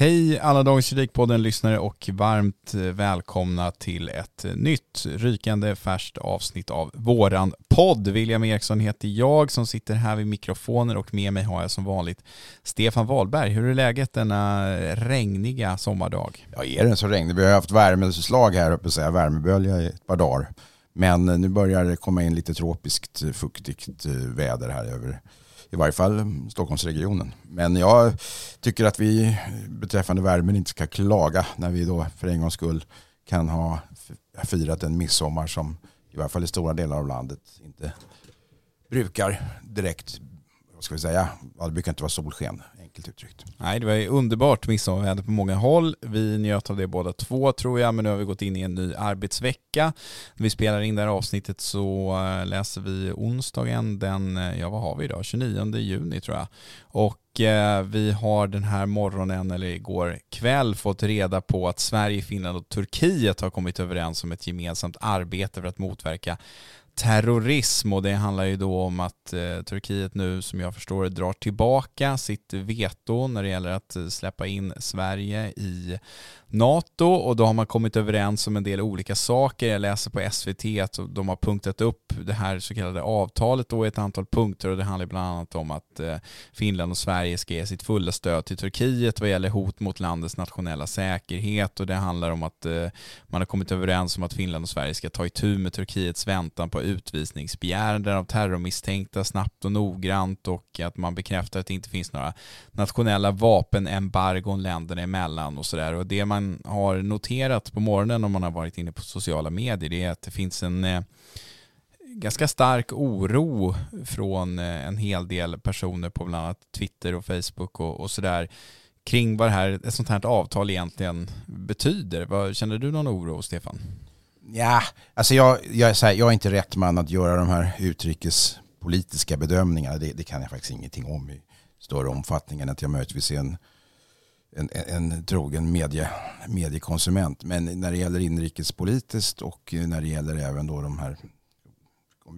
Hej alla Dagens Juridikpodden lyssnare och varmt eh, välkomna till ett eh, nytt rykande färskt avsnitt av våran podd. William Eriksson heter jag som sitter här vid mikrofoner och med mig har jag som vanligt Stefan Wahlberg. Hur är läget denna regniga sommardag? Ja, är den så regnig? Vi har haft värmeslag här uppe, säga värmebölja i ett par dagar. Men eh, nu börjar det komma in lite tropiskt fuktigt väder här över i varje fall mm, Stockholmsregionen. Men jag tycker att vi beträffande värmen inte ska klaga när vi då för en gångs skull kan ha firat en midsommar som i varje fall i stora delar av landet inte brukar direkt, vad ska vi säga, det brukar inte vara solsken enkelt uttryckt. Nej, det var underbart midsommarväder på många håll. Vi njöt av det båda två tror jag, men nu har vi gått in i en ny arbetsvecka. När vi spelar in det här avsnittet så eh, läser vi onsdagen den, eh, ja vad har vi idag, 29 juni tror jag. Och eh, vi har den här morgonen, eller igår kväll, fått reda på att Sverige, Finland och Turkiet har kommit överens om ett gemensamt arbete för att motverka terrorism och det handlar ju då om att eh, Turkiet nu som jag förstår det drar tillbaka sitt veto när det gäller att eh, släppa in Sverige i NATO och då har man kommit överens om en del olika saker. Jag läser på SVT att de har punktat upp det här så kallade avtalet då i ett antal punkter och det handlar bland annat om att eh, Finland och Sverige ska ge sitt fulla stöd till Turkiet vad gäller hot mot landets nationella säkerhet och det handlar om att eh, man har kommit överens om att Finland och Sverige ska ta itu med Turkiets väntan på utvisningsbegäranden av terrormisstänkta snabbt och noggrant och att man bekräftar att det inte finns några nationella vapenembargon länderna emellan och sådär och det man man har noterat på morgonen om man har varit inne på sociala medier det är att det finns en eh, ganska stark oro från eh, en hel del personer på bland annat Twitter och Facebook och, och sådär kring vad det här, ett sånt här avtal egentligen betyder. Vad, känner du någon oro, Stefan? Ja, alltså jag, jag, är, här, jag är inte rätt man att göra de här utrikespolitiska bedömningarna. Det, det, kan jag faktiskt ingenting om i större omfattning än att jag möjligtvis är en en, en trogen medie, mediekonsument. Men när det gäller inrikespolitiskt och när det gäller även då de här,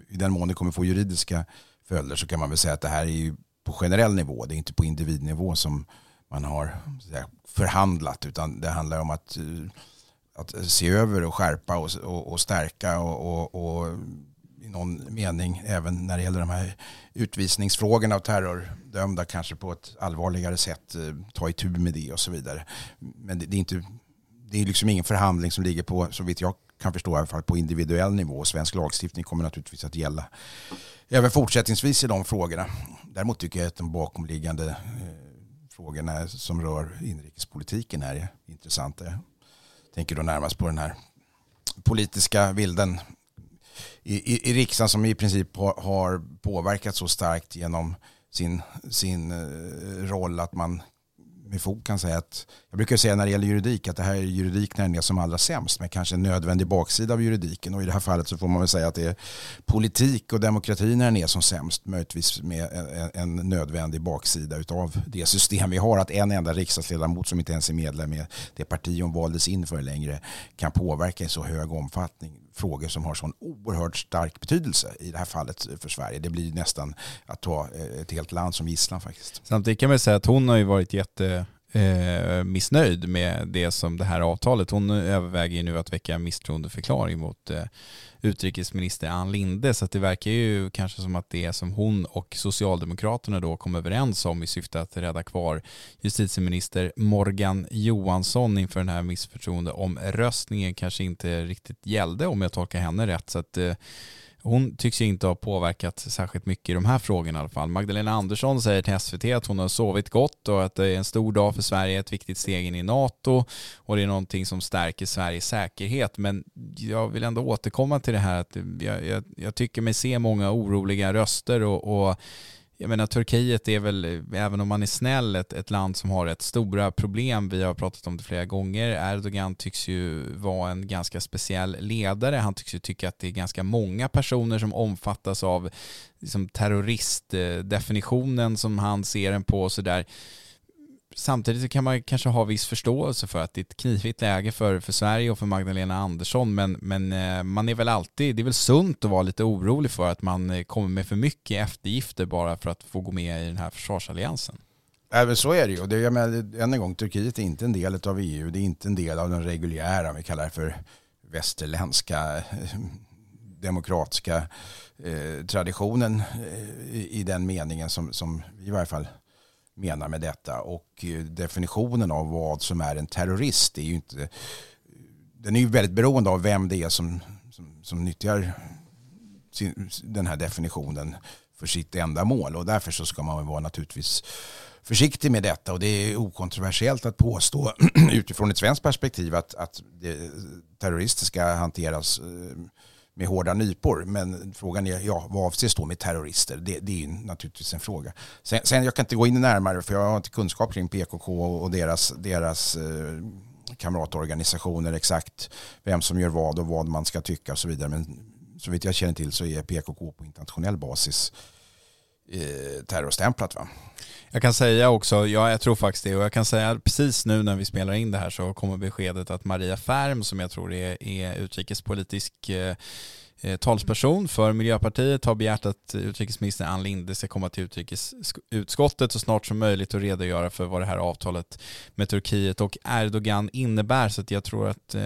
i den mån det kommer få juridiska följder så kan man väl säga att det här är ju på generell nivå, det är inte på individnivå som man har förhandlat utan det handlar om att, eh, att se över och skärpa och, och, och stärka och, och, och någon mening även när det gäller de här utvisningsfrågorna av terrordömda kanske på ett allvarligare sätt eh, ta itu med det och så vidare. Men det, det är inte det är liksom ingen förhandling som ligger på, så vitt jag kan förstå i alla fall, på individuell nivå. Svensk lagstiftning kommer naturligtvis att gälla även fortsättningsvis i de frågorna. Däremot tycker jag att de bakomliggande eh, frågorna som rör inrikespolitiken är intressanta. Jag tänker då närmast på den här politiska bilden i, i, i riksdagen som i princip har, har påverkat så starkt genom sin, sin eh, roll att man med fog kan säga att, jag brukar säga när det gäller juridik att det här är juridik när den är som allra sämst, men kanske en nödvändig baksida av juridiken. Och i det här fallet så får man väl säga att det är politik och demokrati när den är som sämst, möjligtvis med en, en nödvändig baksida utav det system vi har. Att en enda riksdagsledamot som inte ens är medlem i det parti hon valdes in för längre kan påverka i så hög omfattning frågor som har sån oerhört stark betydelse i det här fallet för Sverige. Det blir nästan att ta eh, ett helt land som gisslan faktiskt. Samtidigt kan man säga att hon har ju varit jätte eh, missnöjd med det som det här avtalet. Hon överväger ju nu att väcka misstroendeförklaring mot eh, utrikesminister Ann Linde så att det verkar ju kanske som att det är som hon och Socialdemokraterna då kom överens om i syfte att rädda kvar justitieminister Morgan Johansson inför den här missförtroendeomröstningen kanske inte riktigt gällde om jag tolkar henne rätt så att eh, hon tycks ju inte ha påverkat särskilt mycket i de här frågorna i alla fall. Magdalena Andersson säger till SVT att hon har sovit gott och att det är en stor dag för Sverige, ett viktigt steg in i NATO och det är någonting som stärker Sveriges säkerhet. Men jag vill ändå återkomma till det här att jag, jag, jag tycker mig se många oroliga röster och, och jag menar Turkiet är väl, även om man är snäll, ett, ett land som har rätt stora problem. Vi har pratat om det flera gånger. Erdogan tycks ju vara en ganska speciell ledare. Han tycks ju tycka att det är ganska många personer som omfattas av liksom, terroristdefinitionen som han ser den på och sådär samtidigt kan man kanske ha viss förståelse för att det är ett knivigt läge för, för Sverige och för Magdalena Andersson men, men eh, man är väl alltid, det är väl sunt att vara lite orolig för att man eh, kommer med för mycket eftergifter bara för att få gå med i den här försvarsalliansen. Även så är det ju. Det, jag menar, än en gång, Turkiet är inte en del av EU. Det är inte en del av den reguljära, vi kallar det för västerländska eh, demokratiska eh, traditionen eh, i, i, den meningen som, som vi i varje fall menar med detta. Och eh, definitionen av vad som är en terrorist är ju inte... Den är ju väldigt beroende av vem det är som, som, som nyttjar sin, den här definitionen för sitt ändamål. Och därför så ska man vara naturligtvis försiktig med detta. Och det är okontroversiellt att påstå utifrån ett svenskt perspektiv att, att det terrorister ska hanteras eh, med hårda nypor. Men frågan är, ja, vad avses då med terrorister? Det, det är naturligtvis en fråga. Sen, sen, jag kan inte gå in närmare för jag har inte kunskap kring PKK och deras, deras eh, kamratorganisationer exakt vem som gör vad och vad man ska tycka och så vidare. Men så vitt jag känner till så är PKK på internationell basis eh, terrorstämplat va? Jag kan säga också, ja jag tror faktiskt det, och jag kan säga precis nu när vi spelar in det här så kommer beskedet att Maria Färm som jag tror är, är utrikespolitisk eh, talsperson för Miljöpartiet har begärt att utrikesminister Ann Linde ska komma till utrikesutskottet så snart som möjligt och redogöra för vad det här avtalet med Turkiet och Erdogan innebär. Så att jag tror att eh,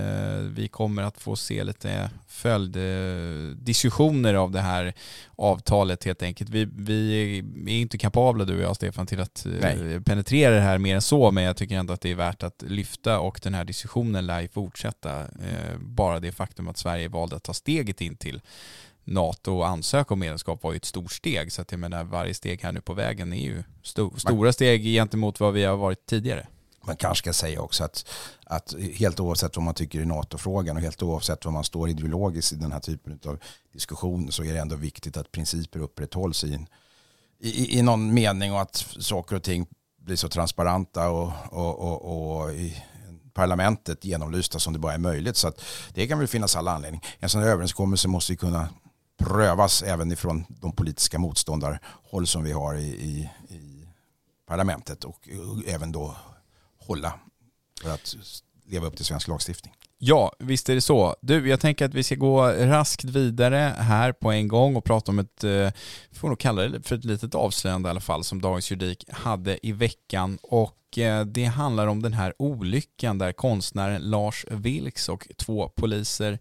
vi kommer att få se lite följdiskussioner av det här avtalet helt enkelt. Vi, vi är inte kapabla du och jag Stefan till att eh, Nej. penetrera det här mer än så men jag tycker ändå att det är värt att lyfta och den här diskussionen lär fortsätta. Bara det faktum att Sverige valde att ta steget in till NATO och ansöka om medlemskap var ju ett stort steg. Så att jag menar varje steg här nu på vägen är ju sto stora steg gentemot vad vi har varit tidigare. Man kanske ska säga också att, att helt oavsett vad man tycker i NATO-frågan och helt oavsett vad man står ideologiskt i den här typen av diskussion så är det ändå viktigt att principer upprätthålls i, i, i någon mening och att saker och ting blir så transparenta och, och, och, och i, parlamentet genomlysta som det bara är möjligt. Så det kan väl finnas alla anledning. En sån här överenskommelse måste ju kunna prövas även ifrån de politiska motståndarhåll som vi har i, i, i parlamentet och även då hålla för att leva upp till svensk lagstiftning. Ja, visst är det så. Du, jag tänker att vi ska gå raskt vidare här på en gång och prata om ett, eh, vi får nog kalla det för ett litet avslöjande i alla fall, som Dagens Juridik hade i veckan. Och Eh, det handlar om den här olyckan där konstnären Lars Vilks och två poliser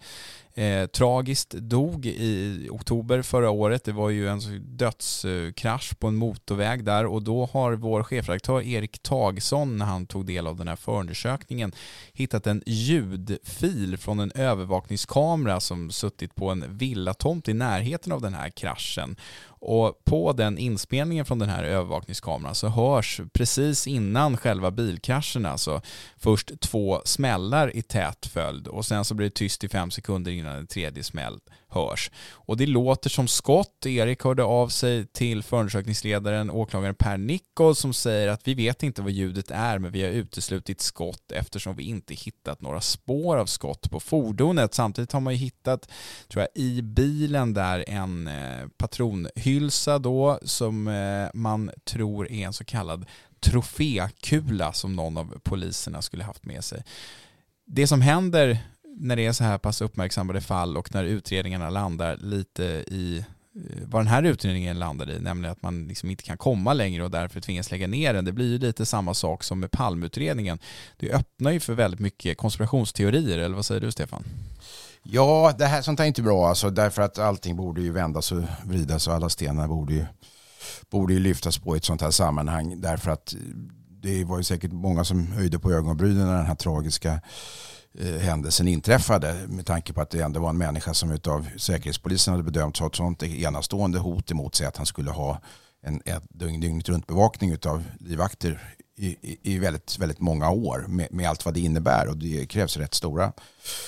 eh, tragiskt dog i oktober förra året. Det var ju en dödskrasch på en motorväg där och då har vår chefredaktör Erik Tagsson när han tog del av den här förundersökningen hittat en ljudfil från en övervakningskamera som suttit på en villatomt i närheten av den här kraschen. Och på den inspelningen från den här övervakningskameran så hörs precis innan själva bilkraschen alltså först två smällar i tät följd och sen så blir det tyst i fem sekunder innan en tredje smäll hörs. Och det låter som skott. Erik hörde av sig till förundersökningsledaren, åklagaren Per Nichols, som säger att vi vet inte vad ljudet är, men vi har uteslutit skott eftersom vi inte hittat några spår av skott på fordonet. Samtidigt har man ju hittat, tror jag, i bilen där en eh, patronhylsa då som eh, man tror är en så kallad trofékula som någon av poliserna skulle haft med sig. Det som händer när det är så här pass uppmärksammade fall och när utredningarna landar lite i eh, vad den här utredningen landar i, nämligen att man liksom inte kan komma längre och därför tvingas lägga ner den. Det blir ju lite samma sak som med palmutredningen. Det öppnar ju för väldigt mycket konspirationsteorier, eller vad säger du Stefan? Ja, det här sånt här är inte bra alltså, därför att allting borde ju vändas och vridas och alla stenar borde ju, borde ju lyftas på i ett sånt här sammanhang därför att det var ju säkert många som höjde på ögonbrynen när den här tragiska Eh, händelsen inträffade med tanke på att det ändå var en människa som av säkerhetspolisen hade bedömts ha ett sånt enastående hot emot sig att han skulle ha en dygnet runt bevakning av livvakter i, i, i, väldigt, väldigt många år med, med, allt vad det innebär. Och det krävs rätt stora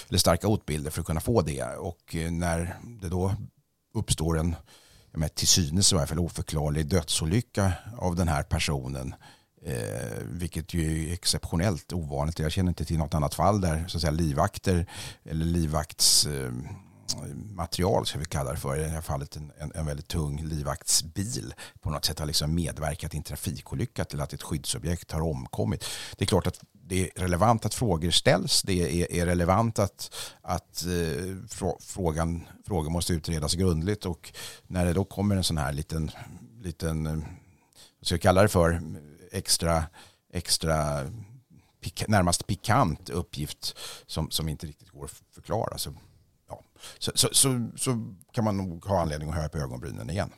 eller starka hotbilder för att kunna få det. Och eh, när det då uppstår en till synes i varje fall oförklarlig dödsolycka av den här personen Eh, vilket ju är exceptionellt ovanligt. Jag känner inte till något annat fall där så att säga, livvakter eller livvaktsmaterial eh, ska vi kalla det för, i det här fallet en, en, en, väldigt tung livvaktsbil på något sätt har liksom medverkat i en trafikolycka till att ett skyddsobjekt har omkommit. Det är klart att det är relevant att frågor ställs. Det är, är relevant att, att eh, frågan, frågor måste utredas grundligt och när det då kommer en sån här liten, liten eh, vad ska jag kalla det för, extra, extra pika, närmast pikant uppgift som, som inte riktigt går att förklara. Så, ja. så, så, så, så, kan man nog ha anledning att höja på ögonbrynen igen.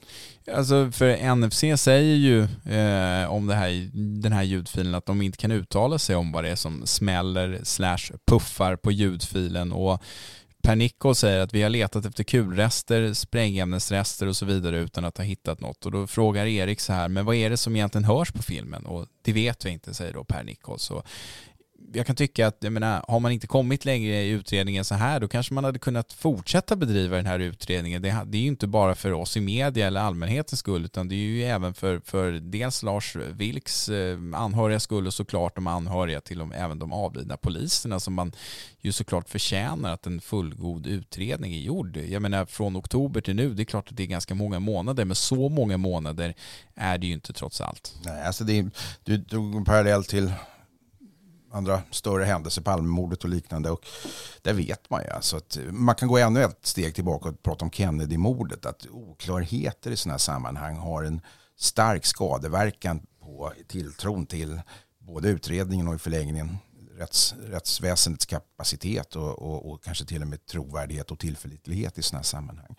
Alltså för NFC säger ju eh, om det här, den här ljudfilen att de inte kan uttala sig om vad det är som smäller slash puffar på ljudfilen och Per Nicol säger att vi har letat efter kulrester, sprängämnesrester och så vidare utan att ha hittat något. Och då frågar Erik så här, men vad är det som egentligen hörs på filmen? Och det vet vi inte, säger då Per Nicol. Så jag kan tycka att, jag menar, har man inte kommit längre i utredningen så här, då kanske man hade kunnat fortsätta bedriva den här utredningen. Det, det är ju inte bara för oss i media eller allmänhetens skull, utan det är ju även för, för dels Lars Vilks eh, anhöriga skull och såklart de anhöriga till de, även de avlidna poliserna som man ju såklart förtjänar att en fullgod utredning är gjord. Jag menar från oktober till nu, det är klart att det är ganska många månader, men så många månader är det ju inte trots allt. Nej, alltså det är, du drog en parallell till andra större händelser, Palmemordet och liknande. Och där vet man ju alltså att man kan gå ännu ett steg tillbaka och prata om Kennedy-mordet. Att oklarheter i sådana här sammanhang har en stark skadeverkan på tilltron till både utredningen och i förlängningen rätts, rättsväsendets kapacitet och, och, och, kanske till och med trovärdighet och tillförlitlighet i sådana här sammanhang.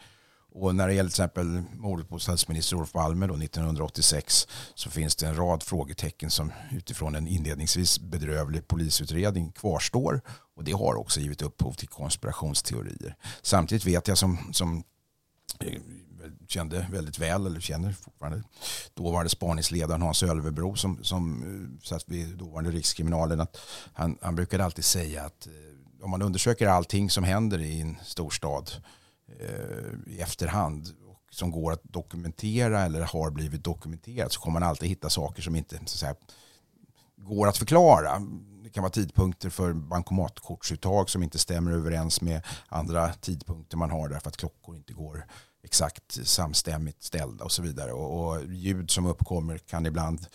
Och när det gäller till exempel mordet på statsminister Olof Palme då 1986 så finns det en rad frågetecken som utifrån en inledningsvis bedrövlig polisutredning kvarstår. Och det har också givit upphov till konspirationsteorier. Samtidigt vet jag som, som eh, kände väldigt väl, eller känner fortfarande, dåvarande spaningsledaren Hans Ölvebro som, som eh, satt vid dåvarande Rikskriminalen. Att han, han brukade alltid säga att eh, om man undersöker allting som händer i en storstad Eh, i efterhand som går att dokumentera eller har blivit dokumenterat så kommer man alltid hitta saker som inte så att säga, går att förklara. Det kan vara tidpunkter för bankomatkortsuttag som inte stämmer överens med andra tidpunkter man har därför att klockor inte går exakt samstämmigt ställda och så vidare. Och, och ljud som uppkommer kan ibland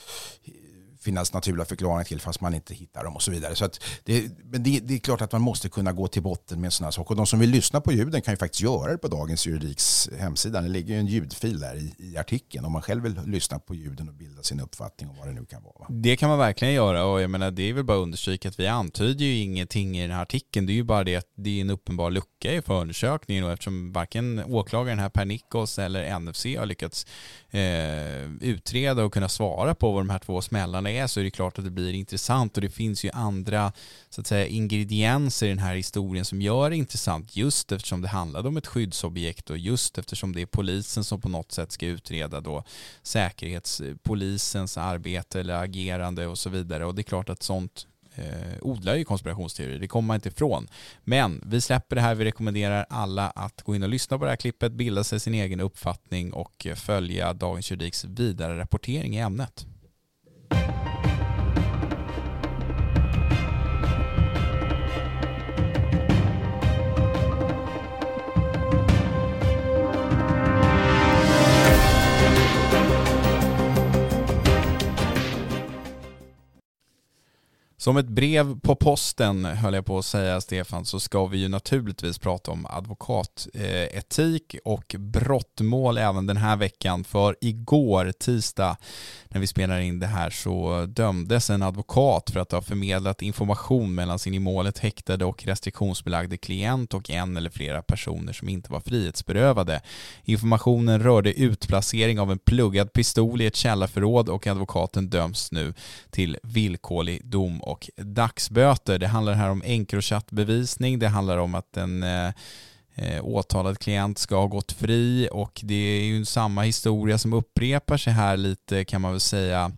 finnas naturliga förklaringar till fast man inte hittar dem och så vidare. Så det, men det, det, är klart att man måste kunna gå till botten med sådana saker. Och de som vill lyssna på ljuden kan ju faktiskt göra det på Dagens Juridiks hemsida. Det ligger ju en ljudfil där i, i artikeln om man själv vill lyssna på ljuden och bilda sin uppfattning om vad det nu kan vara. Det kan man verkligen göra och jag menar det är väl bara att understryka att vi antyder ju ingenting i den här artikeln. Det är ju bara det att det är en uppenbar lucka i förundersökningen och eftersom varken åklagaren här Per Nikos eller NFC har lyckats eh, utreda och kunna svara på vad de här två smällarna är så är det klart att det blir intressant. Och det finns ju andra så att säga, ingredienser i den här historien som gör det intressant. Just eftersom det handlade om ett skyddsobjekt och just eftersom det är polisen som på något sätt ska utreda då säkerhetspolisens arbete eller agerande och så vidare. Och det är klart att sånt eh, odlar ju konspirationsteorier, det kommer man inte ifrån. Men vi släpper det här, vi rekommenderar alla att gå in och lyssna på det här klippet, bilda sig sin egen uppfattning och följa Dagens Juridiks vidare rapportering i ämnet. Som ett brev på posten höll jag på att säga Stefan så ska vi ju naturligtvis prata om advokatetik och brottmål även den här veckan för igår tisdag när vi spelar in det här så dömdes en advokat för att ha förmedlat information mellan sin i målet häktade och restriktionsbelagde klient och en eller flera personer som inte var frihetsberövade. Informationen rörde utplacering av en pluggad pistol i ett källarförråd och advokaten döms nu till villkorlig dom och dagsböter. Det handlar här om Encrochat-bevisning, det handlar om att en eh, eh, åtalad klient ska ha gått fri och det är ju samma historia som upprepar sig här lite kan man väl säga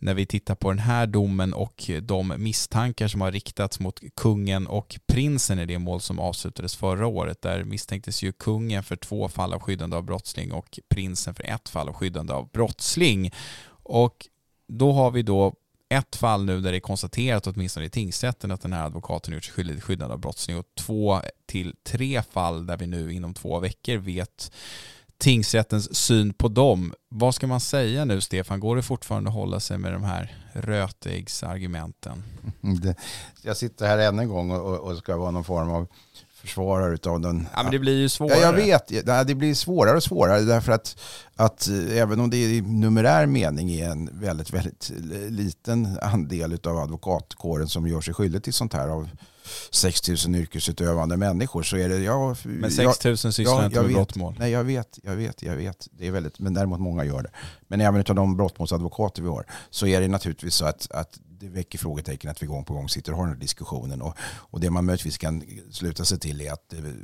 när vi tittar på den här domen och de misstankar som har riktats mot kungen och prinsen i det mål som avslutades förra året. Där misstänktes ju kungen för två fall av skyddande av brottsling och prinsen för ett fall av skyddande av brottsling. Och då har vi då ett fall nu där det är konstaterat, åtminstone i tingsrätten, att den här advokaten gjort sig skyldig till skyddande av brottsling och två till tre fall där vi nu inom två veckor vet tingsrättens syn på dem. Vad ska man säga nu Stefan? Går det fortfarande att hålla sig med de här rötäggsargumenten? Jag sitter här än en gång och ska vara någon form av försvarare av den. Ja, men det blir ju svårare. Ja, jag vet. Det blir svårare och svårare därför att, att eh, även om det i numerär mening är en väldigt, väldigt liten andel av advokatkåren som gör sig skyldig till sånt här av 6 000 yrkesutövande människor så är det... Ja, men 6 000 sysslar inte med brottmål. Nej, jag vet, jag vet, jag vet. Det är väldigt, men däremot många gör det. Men även av de brottmålsadvokater vi har så är det naturligtvis så att, att det väcker frågetecken att vi gång på gång sitter och har den här diskussionen. Och, och det man möjligtvis kan sluta sig till är att det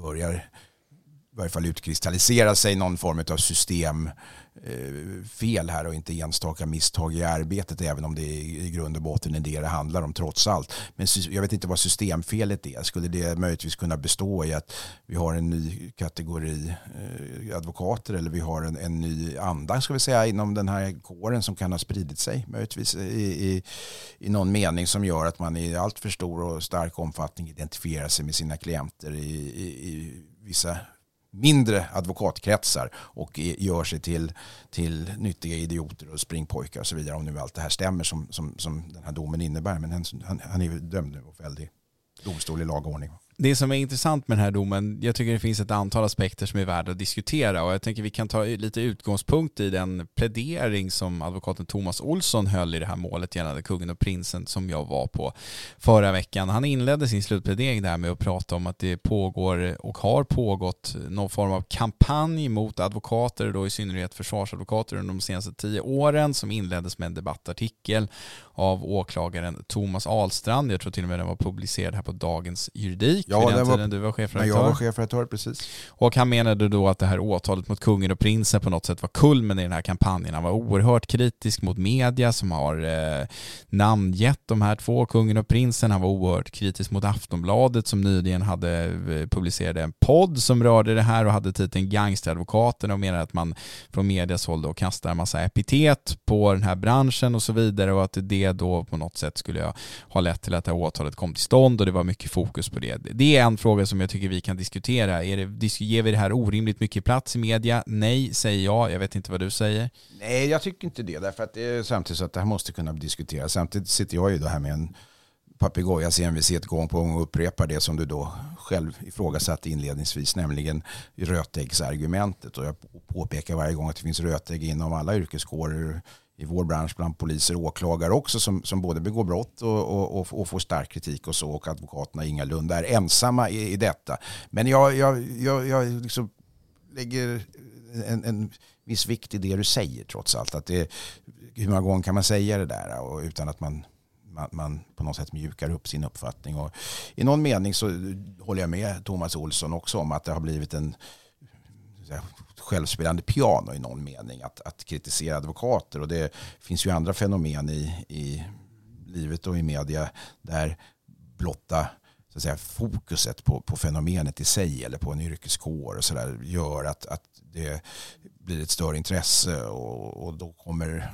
börjar i varje fall utkristallisera sig någon form av systemfel eh, här och inte enstaka misstag i arbetet även om det i grund och botten är det det handlar om trots allt. Men jag vet inte vad systemfelet är. Skulle det möjligtvis kunna bestå i att vi har en ny kategori eh, advokater eller vi har en, en ny anda ska vi säga inom den här kåren som kan ha spridit sig möjligtvis i, i, i någon mening som gör att man i allt för stor och stark omfattning identifierar sig med sina klienter i, i, i vissa mindre advokatkretsar och gör sig till, till nyttiga idioter och springpojkar och så vidare. Om nu allt det här stämmer som, som, som den här domen innebär. Men han, han är dömd nu och fälld i domstol i lagordning det som är intressant med den här domen, jag tycker det finns ett antal aspekter som är värda att diskutera och jag tänker vi kan ta lite utgångspunkt i den plädering som advokaten Thomas Olsson höll i det här målet gällande kungen och prinsen som jag var på förra veckan. Han inledde sin slutplädering där med att prata om att det pågår och har pågått någon form av kampanj mot advokater, då i synnerhet försvarsadvokater under de senaste tio åren som inleddes med en debattartikel av åklagaren Thomas Ahlstrand. Jag tror till och med den var publicerad här på Dagens Juridik ja, vid den var, tiden du var chefredaktör. jag var chefredaktör, precis. Och han menade då att det här åtalet mot kungen och prinsen på något sätt var kulmen i den här kampanjen. Han var oerhört kritisk mot media som har eh, namngett de här två, kungen och prinsen. Han var oerhört kritisk mot Aftonbladet som nyligen hade eh, publicerade en podd som rörde det här och hade titeln Gangsteradvokaten och menade att man från medias håll då kastar en massa epitet på den här branschen och så vidare och att det då på något sätt skulle ha lett till att det här åtalet kom till stånd och det var mycket fokus på det det är en fråga som jag tycker vi kan diskutera. Är det, ger vi det här orimligt mycket plats i media? Nej, säger jag. Jag vet inte vad du säger. Nej, jag tycker inte det. Därför att det är samtidigt så att det här måste kunna diskuteras. Samtidigt sitter jag ju då här med en papegojas envishet gång på gång och upprepar det som du då själv ifrågasatte inledningsvis, nämligen rötäggsargumentet. Och jag påpekar varje gång att det finns rötägg inom alla yrkeskårer i vår bransch bland poliser och åklagare också som, som både begår brott och, och, och, och får stark kritik och så och advokaterna ingalunda är ensamma i, i detta. Men jag, jag, jag, jag liksom lägger en, en viss vikt i det du säger trots allt. Att det, hur många gånger kan man säga det där och utan att man, man, man, på något sätt mjukar upp sin uppfattning. Och I någon mening så håller jag med Thomas Olsson också om att det har blivit en självspelande piano i någon mening att, att kritisera advokater. Och det finns ju andra fenomen i, i livet och i media där blotta så att säga, fokuset på, på fenomenet i sig eller på en yrkeskår och så där, gör att, att det blir ett större intresse och, och då kommer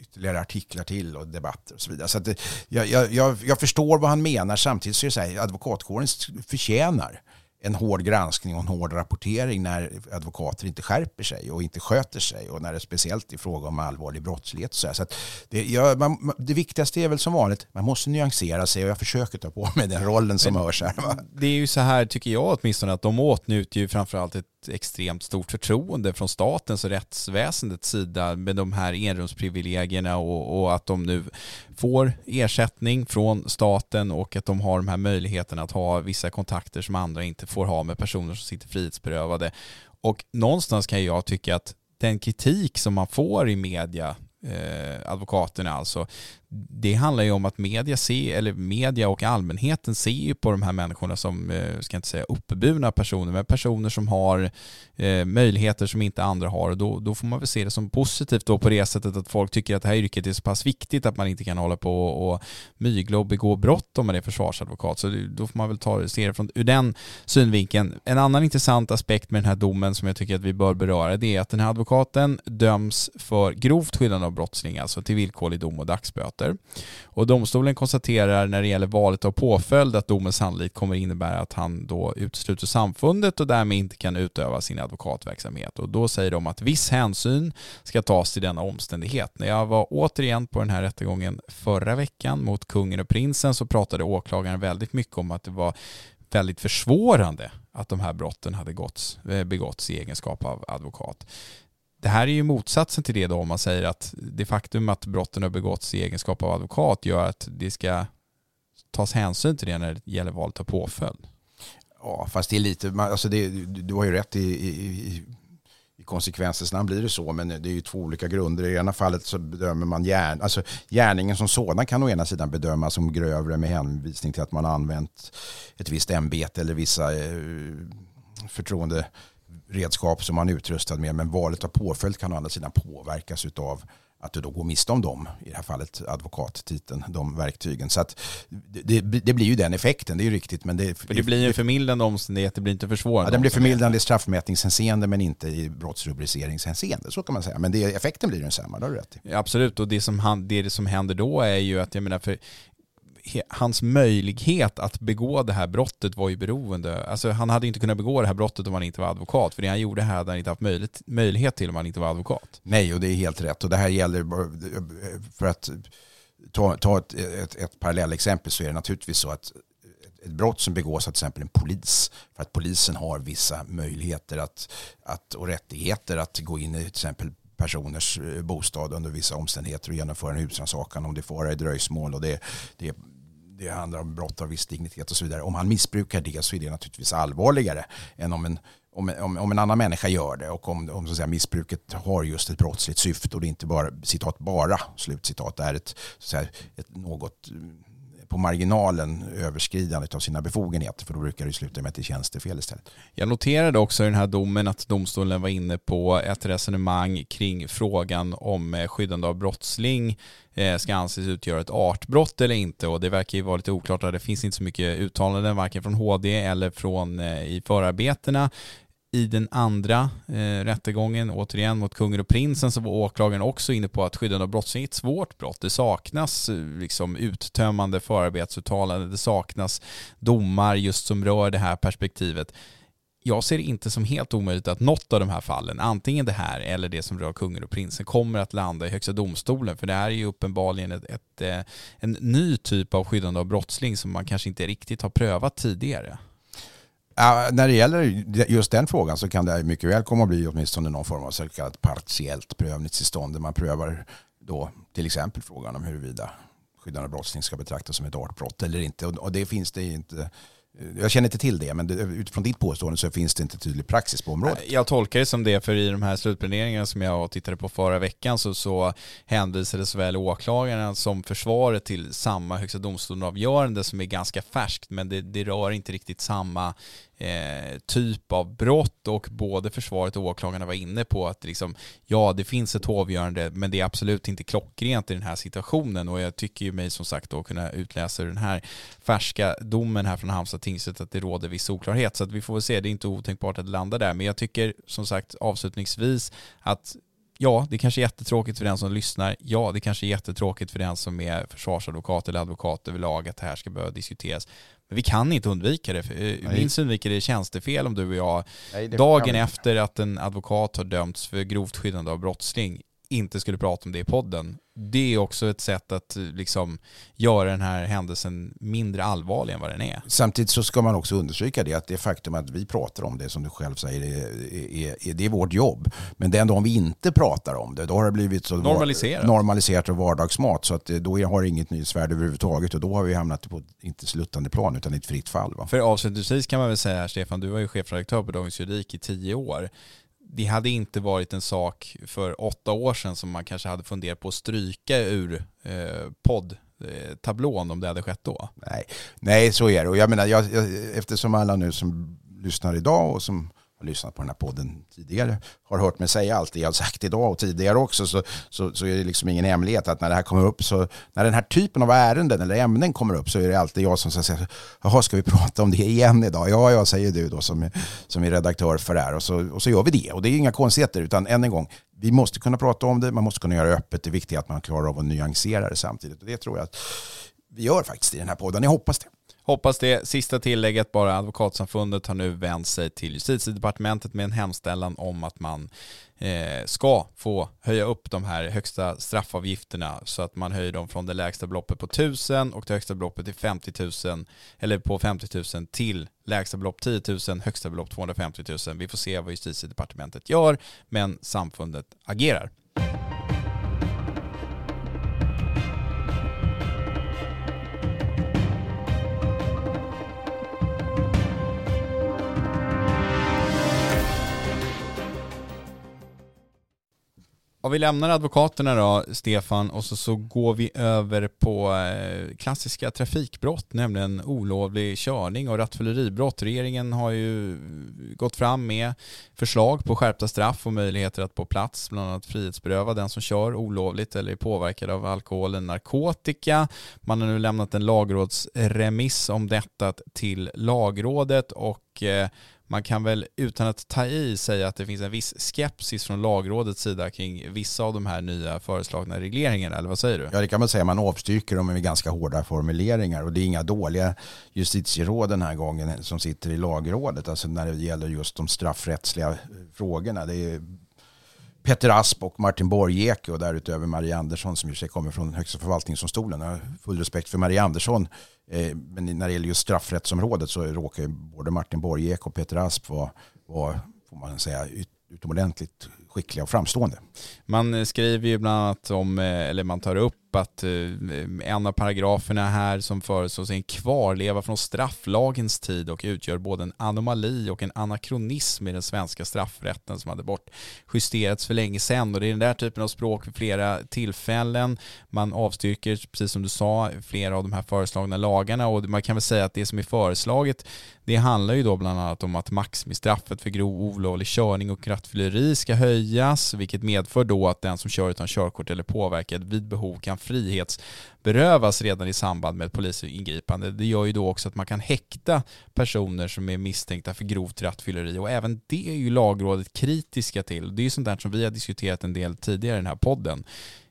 ytterligare artiklar till och debatter och så vidare. Så det, jag, jag, jag förstår vad han menar samtidigt så är det så här, advokatkåren förtjänar en hård granskning och en hård rapportering när advokater inte skärper sig och inte sköter sig och när det är speciellt i fråga om allvarlig brottslighet. Så, så det, jag, man, det viktigaste är väl som vanligt, man måste nyansera sig och jag försöker ta på mig den rollen som hörs här. Va? Det är ju så här, tycker jag åtminstone, att de åtnjuter ju framförallt ett extremt stort förtroende från statens och rättsväsendets sida med de här enrumsprivilegierna och, och, att de nu får ersättning från staten och att de har de här möjligheterna att ha vissa kontakter som andra inte får ha med personer som sitter frihetsberövade. Och någonstans kan jag tycka att den kritik som man får i media eh, advokaterna alltså, det handlar ju om att media, ser, eller media och allmänheten ser ju på de här människorna som, eh, ska inte säga uppburna personer, men personer som har eh, möjligheter som inte andra har. Då, då får man väl se det som positivt då på det sättet att folk tycker att det här yrket är så pass viktigt att man inte kan hålla på och mygla och begå brott om man är försvarsadvokat. Så då får man väl ta, se det från, ur den synvinkeln. En annan intressant aspekt med den här domen som jag tycker att vi bör beröra det är att den här advokaten döms för grovt skyddande av brottsling, alltså till villkorlig dom och dagsböter advokater. Och domstolen konstaterar när det gäller valet av påföljd att domen sannolikt kommer innebära att han då utesluter samfundet och därmed inte kan utöva sin advokatverksamhet. Och då säger de att viss hänsyn ska tas till denna omständighet. När jag var återigen på den här rättegången förra veckan mot kungen och prinsen så pratade åklagaren väldigt mycket om att det var väldigt försvårande att de här brotten hade eh, begåtts i egenskap av advokat det här är ju motsatsen till det då om man säger att det faktum att brotten har begåtts i egenskap av advokat gör att det ska tas hänsyn till det när det gäller valet av påföljd. Ja, fast det är lite, alltså det, du har ju rätt i, i, i konsekvensens namn blir det så, men det är ju två olika grunder. I ena fallet så bedömer man gärning, alltså gärningen som sådan kan å ena sidan bedömas som grövre med hänvisning till att man använt ett visst ämbete eller vissa eh, förtroende redskap som man är utrustad med. Men valet av påföljd kan å andra sidan påverkas av att du då går miste om dem, i det här fallet advokattiteln, de verktygen. Så att det, det, blir ju den effekten, det är ju riktigt. Men det, För det blir ju en förmildrande omständighet, det blir inte försvårande. Ja, den blir förmildrande i straffmätningshänseende men inte i brottsrubriceringshänseende, så kan man säga. Men det, effekten blir densamma, det har du rätt i. Ja, absolut, och det som, det som händer då är ju att, jag menar, för hans möjlighet att begå det här brottet var ju beroende. Alltså han hade inte kunnat begå det här brottet om han inte var advokat. För det han gjorde här hade han inte haft möjlighet, möjlighet till om han inte var advokat. Nej, och det är helt rätt. Och det här gäller, för att ta, ta ett, ett, ett parallellexempel så är det naturligtvis så att ett brott som begås av till exempel en polis, för att polisen har vissa möjligheter att, att, och rättigheter att gå in i till exempel personers eh, bostad under vissa omständigheter och genomföra en husrannsakan om det får fara i dröjsmål och det, det, det handlar om brott av viss dignitet och så vidare. Om han missbrukar det så är det naturligtvis allvarligare än om en, om, om, om en annan människa gör det och om, om så att säga, missbruket har just ett brottsligt syfte och det är inte bara, citat bara, slutcitat, är ett, så att säga, ett något på marginalen överskridandet av sina befogenheter för då brukar det sluta med ett tjänstefel istället. Jag noterade också i den här domen att domstolen var inne på ett resonemang kring frågan om eh, skyddande av brottsling eh, ska anses utgöra ett artbrott eller inte och det verkar ju vara lite oklart där, det finns inte så mycket uttalanden varken från HD eller från eh, i förarbetena i den andra eh, rättegången, återigen mot kungen och prinsen, så var åklagaren också inne på att skyddande av brottsling är ett svårt brott. Det saknas eh, liksom uttömmande förarbetsuttalanden, det saknas domar just som rör det här perspektivet. Jag ser det inte som helt omöjligt att något av de här fallen, antingen det här eller det som rör kungen och prinsen, kommer att landa i Högsta domstolen. För det här är ju uppenbarligen ett, ett, eh, en ny typ av skyddande av brottsling som man kanske inte riktigt har prövat tidigare. När det gäller just den frågan så kan det mycket väl komma att bli åtminstone någon form av så kallat partiellt prövningstillstånd där man prövar då till exempel frågan om huruvida skyddande brottsling ska betraktas som ett artbrott eller inte. Och det finns det inte Jag känner inte till det, men utifrån ditt påstående så finns det inte tydlig praxis på området. Jag tolkar det som det, för i de här slutpläderingarna som jag tittade på förra veckan så, så hänvisade såväl åklagarna som försvaret till samma högsta domstolen-avgörande som är ganska färskt, men det, det rör inte riktigt samma eh, typ av brott och både försvaret och åklagarna var inne på att liksom, ja det finns ett hovgörande men det är absolut inte klockrent i den här situationen och jag tycker ju mig som sagt då kunna utläsa ur den här färska domen här från Halmstad tingsrätt att det råder viss oklarhet så att vi får väl se, det är inte otänkbart att det landar där men jag tycker som sagt avslutningsvis att Ja, det kanske är jättetråkigt för den som lyssnar. Ja, det kanske är jättetråkigt för den som är försvarsadvokat eller advokat överlag att det här ska behöva diskuteras. Men vi kan inte undvika det. Eh. Minst undviker det tjänstefel om du och jag Nej, dagen efter att en advokat har dömts för grovt skyddande av brottsling inte skulle prata om det i podden det är också ett sätt att liksom göra den här händelsen mindre allvarlig än vad den är. Samtidigt så ska man också understryka det att det faktum att vi pratar om det som du själv säger är, är, är det är vårt jobb. Men den dagen vi inte pratar om det då har det blivit så normaliserat, normaliserat och vardagsmat så att då har det inget nyhetsvärde överhuvudtaget och då har vi hamnat på inte sluttande plan utan i ett fritt fall. Va? För avslutningsvis kan man väl säga Stefan, du var ju chefredaktör på Dagens Juridik i tio år det hade inte varit en sak för åtta år sedan som man kanske hade funderat på att stryka ur eh, poddtablån om det hade skett då. Nej, Nej så är det. Och jag menar, jag, jag, eftersom alla nu som lyssnar idag och som har lyssnat på den här podden tidigare har hört mig säga allt det jag har sagt idag och tidigare också så, så, så är det liksom ingen hemlighet att när det här kommer upp så när den här typen av ärenden eller ämnen kommer upp så är det alltid jag som säger jaha ska vi prata om det igen idag? Ja, jag säger du då som är, som är redaktör för det här och så, och så gör vi det och det är inga konstigheter utan än en gång vi måste kunna prata om det, man måste kunna göra det öppet, det viktiga är att man klarar av att nyansera det samtidigt och det tror jag att vi gör faktiskt i den här podden, jag hoppas det. Hoppas det. Sista tillägget bara. Advokatsamfundet har nu vänt sig till justitiedepartementet med en hemställan om att man eh, ska få höja upp de här högsta straffavgifterna så att man höjer dem från det lägsta beloppet på 1000 och det högsta beloppet till 50 000 eller på 50 000 till lägsta belopp 10 000, högsta belopp 250 000. Vi får se vad justitiedepartementet gör men samfundet agerar. Vi lämnar advokaterna då, Stefan, och så, så går vi över på eh, klassiska trafikbrott, nämligen olovlig körning och rattfylleribrott. Regeringen har ju gått fram med förslag på skärpta straff och möjligheter att på plats bland annat frihetsberöva den som kör olovligt eller är påverkad av alkohol eller narkotika. Man har nu lämnat en lagrådsremiss om detta till lagrådet och eh, man kan väl utan att ta i säga att det finns en viss skepsis från lagrådets sida kring vissa av de här nya föreslagna regleringarna, eller vad säger du? Ja, det kan man säga. Man avstyrker dem med ganska hårda formuleringar och det är inga dåliga justitieråd den här gången som sitter i lagrådet, alltså när det gäller just de straffrättsliga frågorna. Det är Peter Asp och Martin Borgeke och därutöver Maria Andersson som ju sig kommer från Högsta förvaltningsdomstolen. Jag har full respekt för Maria Andersson eh, men när det gäller just straffrättsområdet så råkar både Martin Borgek och Peter Asp vara, vara får man säga, utomordentligt skickliga och framstående. Man eh, skriver ju bland annat om, eh, eller man tar upp att eh, en av paragraferna här som föreslås är en kvarleva från strafflagens tid och utgör både en anomali och en anakronism i den svenska straffrätten som hade bortjusterats för länge sedan och det är den där typen av språk vid flera tillfällen. Man avstyrker, precis som du sa, flera av de här föreslagna lagarna och man kan väl säga att det som är föreslaget det handlar ju då bland annat om att maximistraffet för grov olovlig körning och rattfylleri ska höjas, vilket medför då att den som kör utan körkort eller påverkad vid behov kan frihetsberövas redan i samband med ett polisingripande. Det gör ju då också att man kan häkta personer som är misstänkta för grovt rattfylleri och även det är ju lagrådet kritiska till. Det är ju sånt där som vi har diskuterat en del tidigare i den här podden.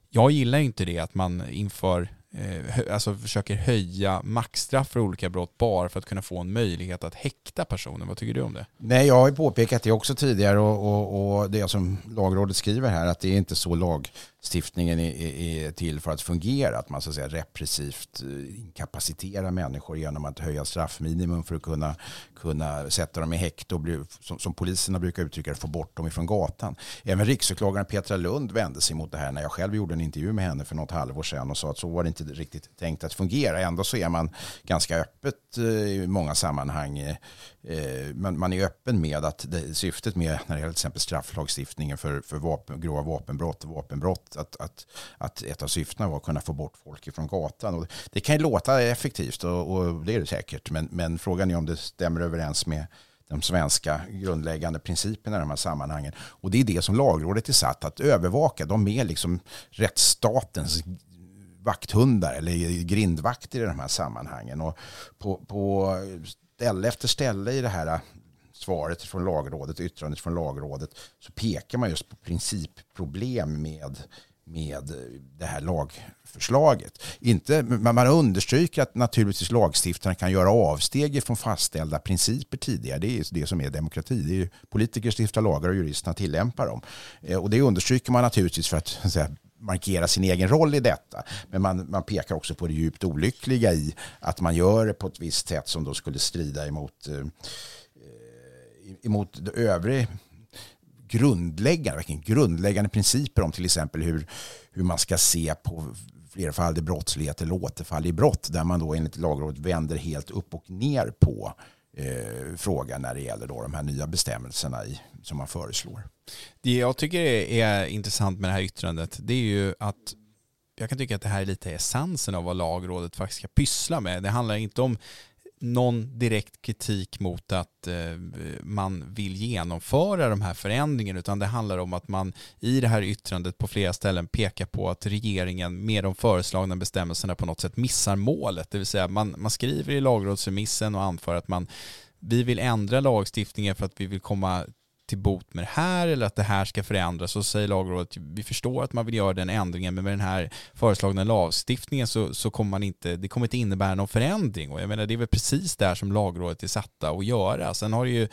Jag gillar inte det att man inför eh, alltså försöker höja maxstraff för olika brott bara för att kunna få en möjlighet att häkta personer. Vad tycker du om det? Nej, jag har ju påpekat det också tidigare och, och, och det som lagrådet skriver här att det är inte så lag stiftningen är, är, till för att fungera. Att man så att säga repressivt eh, inkapaciterar människor genom att höja straffminimum för att kunna, kunna sätta dem i häkte och bli, som, som poliserna brukar uttrycka det, få bort dem ifrån gatan. Även riksåklagaren Petra Lund vände sig mot det här när jag själv gjorde en intervju med henne för något halvår sedan och sa att så var det inte riktigt tänkt att fungera. Ändå så är man ganska öppet eh, i många sammanhang. Eh, Eh, man, man är öppen med att det, syftet med när det gäller till exempel strafflagstiftningen för, för vapen, grova vapenbrott och vapenbrott att, att, att ett av syftena var att kunna få bort folk från gatan. Och det kan ju låta effektivt och, och det är det säkert men, men frågan är om det stämmer överens med de svenska grundläggande principerna i de här sammanhangen. Och det är det som lagrådet är satt att övervaka. De är liksom rättsstatens vakthundar eller grindvakter i de här sammanhangen. Och på, på ställe efter ställe i det här äh, svaret från lagrådet, yttrandet från lagrådet, så pekar man just på principproblem med, med äh, det här lagförslaget. Inte, man understryker att naturligtvis lagstiftarna kan göra avsteg från fastställda principer tidigare. Det är det som är demokrati. Det är politiker stiftar lagar och juristerna tillämpar dem. Eh, och det understryker man naturligtvis för att, att säga, markera sin egen roll i detta. Men man, man pekar också på det djupt olyckliga i att man gör det på ett visst sätt som då skulle strida emot eh, eh emot det övriga grundläggande, verkligen grundläggande principer om till exempel hur, hur man ska se på flerfaldig brottslighet eller återfall i brott där man då enligt lagrådet vänder helt upp och ner på eh, fråga när det gäller då de här nya bestämmelserna i, som man föreslår. Det jag tycker är intressant med det här yttrandet det är ju att jag kan tycka att det här är lite essensen av vad lagrådet faktiskt ska pyssla med. Det handlar inte om någon direkt kritik mot att eh, man vill genomföra de här förändringarna utan det handlar om att man i det här yttrandet på flera ställen pekar på att regeringen med de föreslagna bestämmelserna på något sätt missar målet. Det vill säga man, man skriver i lagrådsremissen och anför att man vi vill ändra lagstiftningen för att vi vill komma till bot med det här eller att det här ska förändras så säger lagrådet vi förstår att man vill göra den ändringen men med den här föreslagna lagstiftningen så, så kommer man inte, det kommer inte innebära någon förändring och jag menar det är väl precis där som lagrådet är satta att göra. Sen har det ju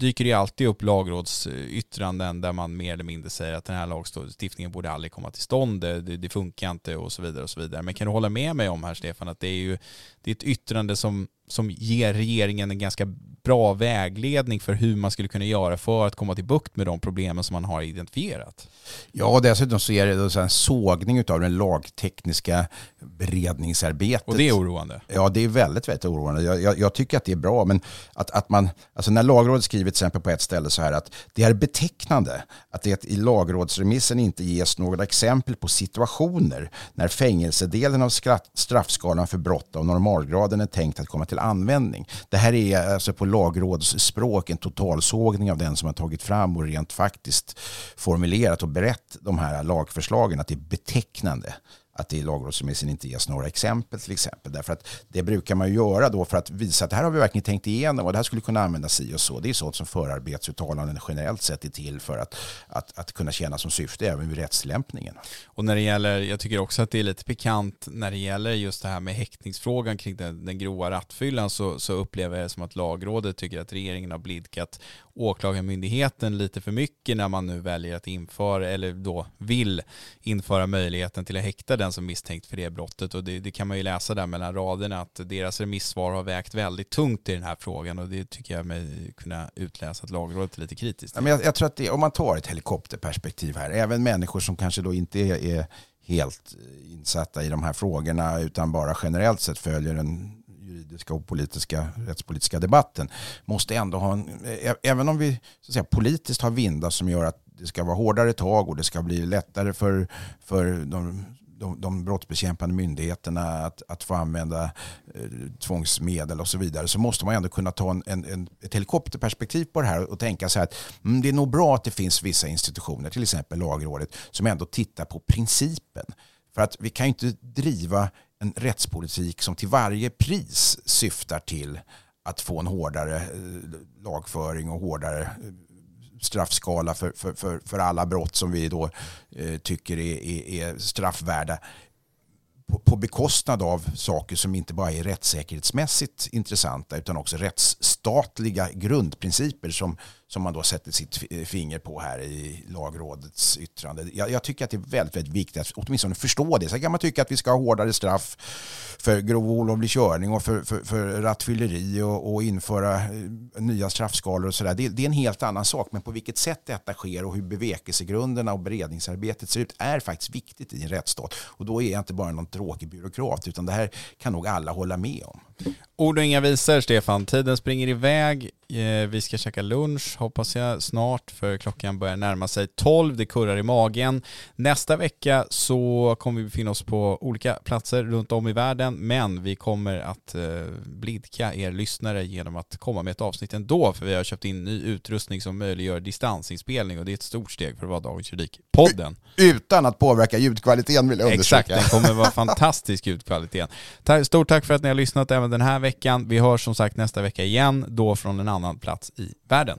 dyker det alltid upp lagrådsyttranden där man mer eller mindre säger att den här lagstiftningen borde aldrig komma till stånd, det, det funkar inte och så vidare och så vidare. Men kan du hålla med mig om här Stefan att det är ju det är ett yttrande som, som ger regeringen en ganska bra vägledning för hur man skulle kunna göra för att komma till bukt med de problemen som man har identifierat. Ja, och dessutom så är det en sågning av den lagtekniska beredningsarbetet. Och det är oroande. Ja, det är väldigt, väldigt oroande. Jag, jag, jag, tycker att det är bra, men att, att man, alltså när lagrådet skriver till exempel på ett ställe så här att det är betecknande att det i lagrådsremissen inte ges några exempel på situationer när fängelsedelen av straffskalan för brott av normalgraden är tänkt att komma till användning. Det här är alltså på lagrådsspråk en totalsågning av den som har tagit fram och rent faktiskt formulerat och berett de här lagförslagen att det är betecknande att det i lagrådsremissen inte ges några exempel till exempel. Därför att det brukar man ju göra då för att visa att det här har vi verkligen tänkt igenom och det här skulle kunna användas i och så. Det är sånt som förarbetsuttalanden generellt sett är till för att, att, att kunna tjäna som syfte även vid rättstillämpningen. Och när det gäller, jag tycker också att det är lite pikant när det gäller just det här med häktningsfrågan kring den, den grova rattfyllan så, så upplever jag det som att lagrådet tycker att regeringen har blidkat åklagarmyndigheten lite för mycket när man nu väljer att införa eller då vill införa möjligheten till att häkta den som misstänkt för det brottet och det, det, kan man ju läsa där mellan raderna att deras remissvar har vägt väldigt tungt i den här frågan och det tycker jag mig kunna utläsa att lagrådet är lite kritiskt. Ja, men jag, jag tror att det, om man tar ett helikopterperspektiv här, även människor som kanske då inte är, är helt insatta i de här frågorna utan bara generellt sett följer den juridiska och politiska, rättspolitiska debatten måste ändå ha en, även om vi så att säga, politiskt har vindar som gör att det ska vara hårdare tag och det ska bli lättare för, för de, de, de brottsbekämpande myndigheterna att, att få använda eh, tvångsmedel och så vidare så måste man ändå kunna ta en, en, ett helikopterperspektiv på det här och tänka så här att mm, det är nog bra att det finns vissa institutioner, till exempel lagrådet, som ändå tittar på principen. För att vi kan ju inte driva en rättspolitik som till varje pris syftar till att få en hårdare eh, lagföring och hårdare eh, straffskala för, för, för, för alla brott som vi då eh, tycker är, är, är straffvärda. På, på bekostnad av saker som inte bara är rättssäkerhetsmässigt intressanta utan också rättsstatliga grundprinciper som, som man då sätter sitt eh, finger på här i lagrådets yttrande. Jag, jag, tycker att det är väldigt, väldigt viktigt att åtminstone förstå det. Sen kan man tycka att vi ska ha hårdare straff för grov olovlig körning och för, för, för rattfylleri och, och, införa eh, nya straffskalor och sådär. Det, det, är en helt annan sak. Men på vilket sätt detta sker och hur bevekelsegrunderna och beredningsarbetet ser ut är faktiskt viktigt i en rättsstat. Och då är jag inte bara någon tråkig byråkrat utan det här kan nog alla hålla med om. Ord och inga visor, Stefan. Tiden springer iväg. Eh, vi ska käka lunch, hoppas jag, snart, för klockan börjar närma sig 12. Det kurrar i magen. Nästa vecka så kommer vi befinna oss på olika platser runt om i världen, men vi kommer att eh, blidka er lyssnare genom att komma med ett avsnitt ändå, för vi har köpt in ny utrustning som möjliggör distansinspelning och det är ett stort steg för att vara Dagens Juridik-podden. Utan att påverka ljudkvaliteten vill jag undersöka. Exakt, den kommer vara fantastisk ljudkvalitet. Stort tack för att ni har lyssnat även den här veckan. Vi hörs som sagt nästa vecka igen, då från en annan plats i världen.